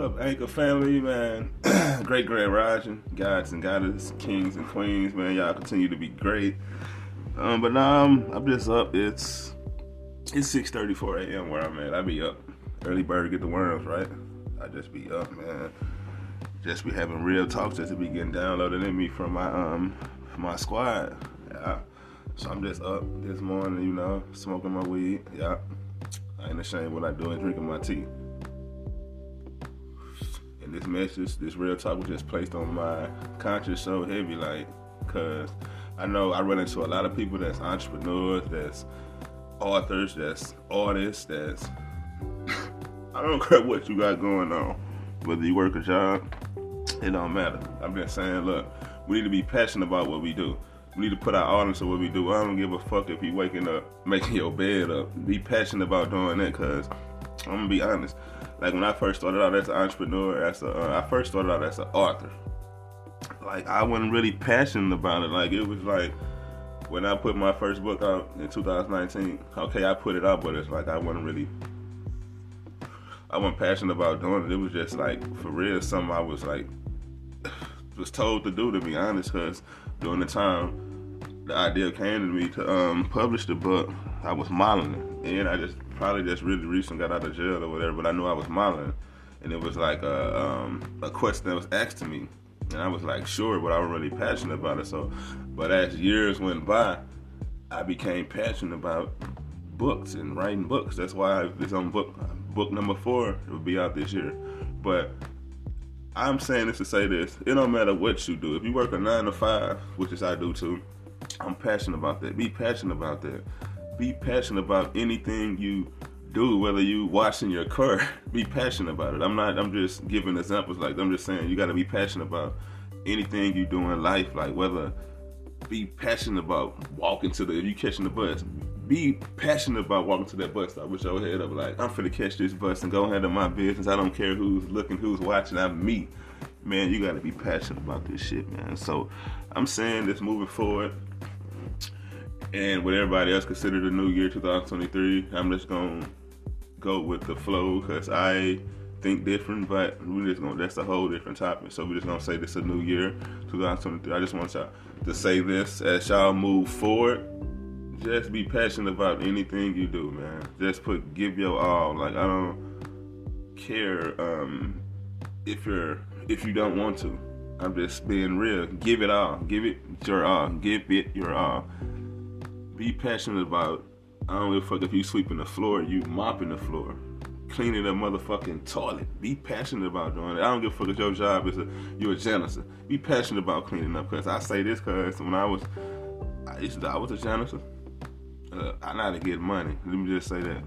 up, Anchor family, man? great grand rising, gods and goddesses, kings and queens, man. Y'all continue to be great. Um, but now I'm, I'm just up. It's it's 6:34 a.m. where I'm at. I be up. Early bird get the worms, right? I just be up, man. Just be having real talks just to be getting downloaded in me from my um from my squad. Yeah. So I'm just up this morning, you know, smoking my weed. Yeah. I ain't ashamed what I do and drinking my tea. This message, this real talk was just placed on my conscience so heavy, like, cause I know I run into a lot of people that's entrepreneurs, that's authors, that's artists, that's I don't care what you got going on. Whether you work a job, it don't matter. I'm just saying, look, we need to be passionate about what we do. We need to put our all into what we do. I don't give a fuck if you waking up, making your bed up. Be passionate about doing that, cause I'm gonna be honest. Like when I first started out as an entrepreneur, as a, uh, I first started out as an author. Like I wasn't really passionate about it. Like it was like when I put my first book out in 2019. Okay, I put it out, but it's like I wasn't really I wasn't passionate about doing it. It was just like for real, something I was like was told to do. To be honest, because during the time the idea came to me to um, publish the book, I was modeling, and I just probably just really recently got out of jail or whatever. But I knew I was modeling, and it was like a, um, a question that was asked to me, and I was like, sure, but I was really passionate about it. So, but as years went by, I became passionate about books and writing books. That's why this on book book number four It will be out this year. But I'm saying this to say this: it don't matter what you do. If you work a nine to five, which is I do too, I'm passionate about that. Be passionate about that. Be passionate about anything you do, whether you washing your car. Be passionate about it. I'm not. I'm just giving examples. Like I'm just saying, you got to be passionate about anything you do in life. Like whether be passionate about walking to the if you catching the bus be passionate about walking to that bus stop with your head up, like I'm finna catch this bus and go ahead handle my business. I don't care who's looking, who's watching. I'm me, man. You gotta be passionate about this shit, man. So I'm saying this moving forward, and what everybody else consider the new year 2023. I'm just gonna go with the flow because I think different, but we just gonna that's a whole different topic. So we're just gonna say this a new year, 2023. I just want y'all to say this as y'all move forward just be passionate about anything you do, man. Just put give your all. Like I don't care um, if you're if you don't want to. I'm just being real. Give it all. Give it your all. Give it your all. Be passionate about. I don't give a fuck if you sweeping the floor, you mopping the floor, cleaning the motherfucking toilet. Be passionate about doing it. I don't give a fuck if your job is a you're a janitor. Be passionate about cleaning up. Cause I say this because when I was I used to, I was a janitor. Uh, I know how to get money. Let me just say that.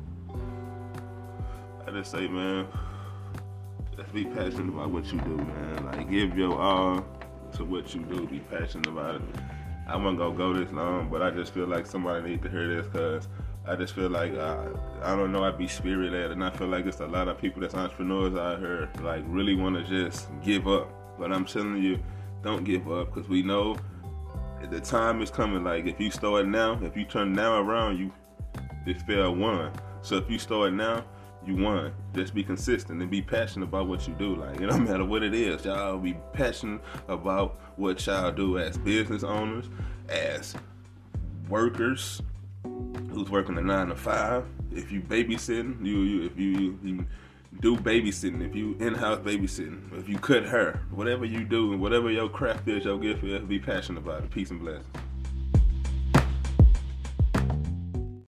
I just say, man, just be passionate about what you do, man. Like, give your all to what you do. Be passionate about it. I wasn't gonna go this long, but I just feel like somebody need to hear this because I just feel like I, I don't know. I be spirit led, and I feel like it's a lot of people that's entrepreneurs out here like really want to just give up. But I'm telling you, don't give up because we know the time is coming. Like if you start now, if you turn now around, you it fair one. So if you start now, you won. Just be consistent and be passionate about what you do. Like it don't matter what it is, y'all be passionate about what y'all do as business owners, as workers who's working a nine to five. If you babysitting, you, you if you, you do babysitting, if you in-house babysitting, if you cut hair, whatever you do, and whatever your craft is, your gift is, be passionate about it. Peace and blessings.